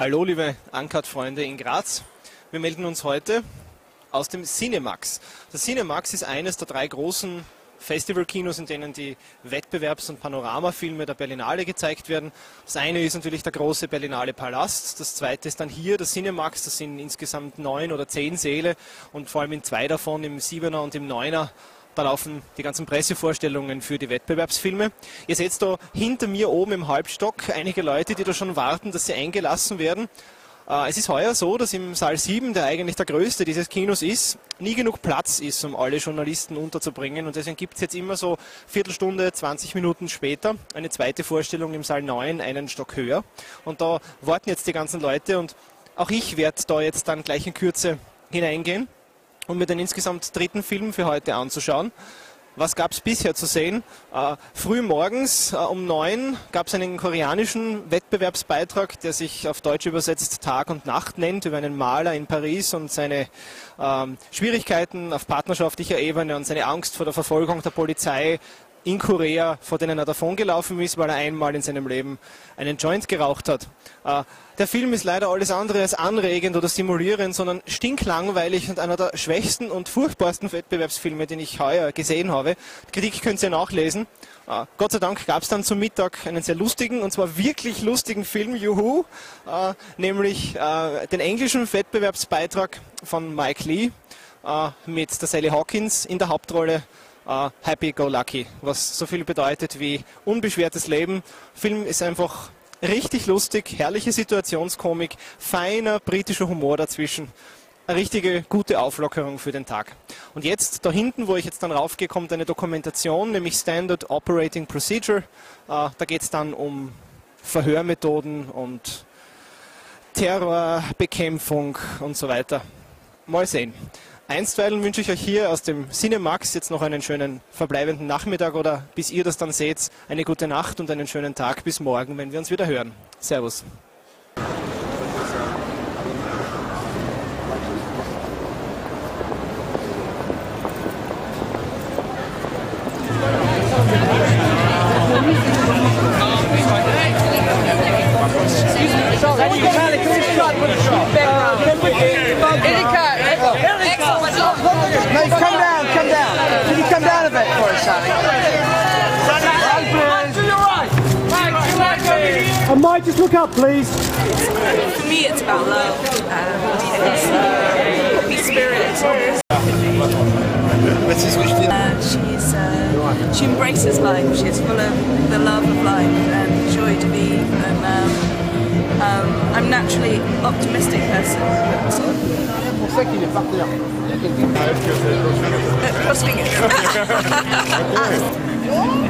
Hallo, liebe Uncut-Freunde in Graz. Wir melden uns heute aus dem Cinemax. Das Cinemax ist eines der drei großen Festivalkinos, in denen die Wettbewerbs- und Panoramafilme der Berlinale gezeigt werden. Das eine ist natürlich der große Berlinale Palast, das zweite ist dann hier das Cinemax, das sind insgesamt neun oder zehn Säle und vor allem in zwei davon, im Siebener und im Neuner, da laufen die ganzen Pressevorstellungen für die Wettbewerbsfilme. Ihr seht da hinter mir oben im Halbstock einige Leute, die da schon warten, dass sie eingelassen werden. Äh, es ist heuer so, dass im Saal 7, der eigentlich der größte dieses Kinos ist, nie genug Platz ist, um alle Journalisten unterzubringen. Und deswegen gibt es jetzt immer so Viertelstunde, 20 Minuten später eine zweite Vorstellung im Saal 9, einen Stock höher. Und da warten jetzt die ganzen Leute und auch ich werde da jetzt dann gleich in Kürze hineingehen um mir den insgesamt dritten Film für heute anzuschauen. Was gab es bisher zu sehen? Äh, früh morgens äh, um neun gab es einen koreanischen Wettbewerbsbeitrag, der sich auf Deutsch übersetzt Tag und Nacht nennt, über einen Maler in Paris und seine ähm, Schwierigkeiten auf partnerschaftlicher Ebene und seine Angst vor der Verfolgung der Polizei in Korea, vor denen er davongelaufen ist, weil er einmal in seinem Leben einen Joint geraucht hat. Äh, der Film ist leider alles andere als anregend oder stimulierend, sondern stinklangweilig und einer der schwächsten und furchtbarsten Wettbewerbsfilme, den ich heuer gesehen habe. Die Kritik könnt ihr nachlesen. Äh, Gott sei Dank gab es dann zum Mittag einen sehr lustigen, und zwar wirklich lustigen Film, Juhu, äh, nämlich den englischen Wettbewerbsbeitrag von Mike Lee mit der Sally Hawkins in der Hauptrolle uh, Happy Go Lucky, was so viel bedeutet wie unbeschwertes Leben. Film ist einfach richtig lustig, herrliche Situationskomik, feiner britischer Humor dazwischen. Eine richtige gute Auflockerung für den Tag. Und jetzt, da hinten, wo ich jetzt dann raufgehe, kommt eine Dokumentation, nämlich Standard Operating Procedure. Uh, da geht es dann um Verhörmethoden und Terrorbekämpfung und so weiter. Mal sehen. Einstweilen wünsche ich euch hier aus dem Cinemax jetzt noch einen schönen verbleibenden Nachmittag oder bis ihr das dann seht, eine gute Nacht und einen schönen Tag bis morgen, wenn wir uns wieder hören. Servus. Erika, No, come down, come down. Can you come down a bit for us, Sally? I might just look up, please. For me, it's about love. Um, it's uh, happy spirits. Uh, she's uh, she embraces life. She's full of the love of life and joy to be. And um, um, I'm naturally optimistic person. pour ça qu'il est par terre. Il y a quelqu'un qui...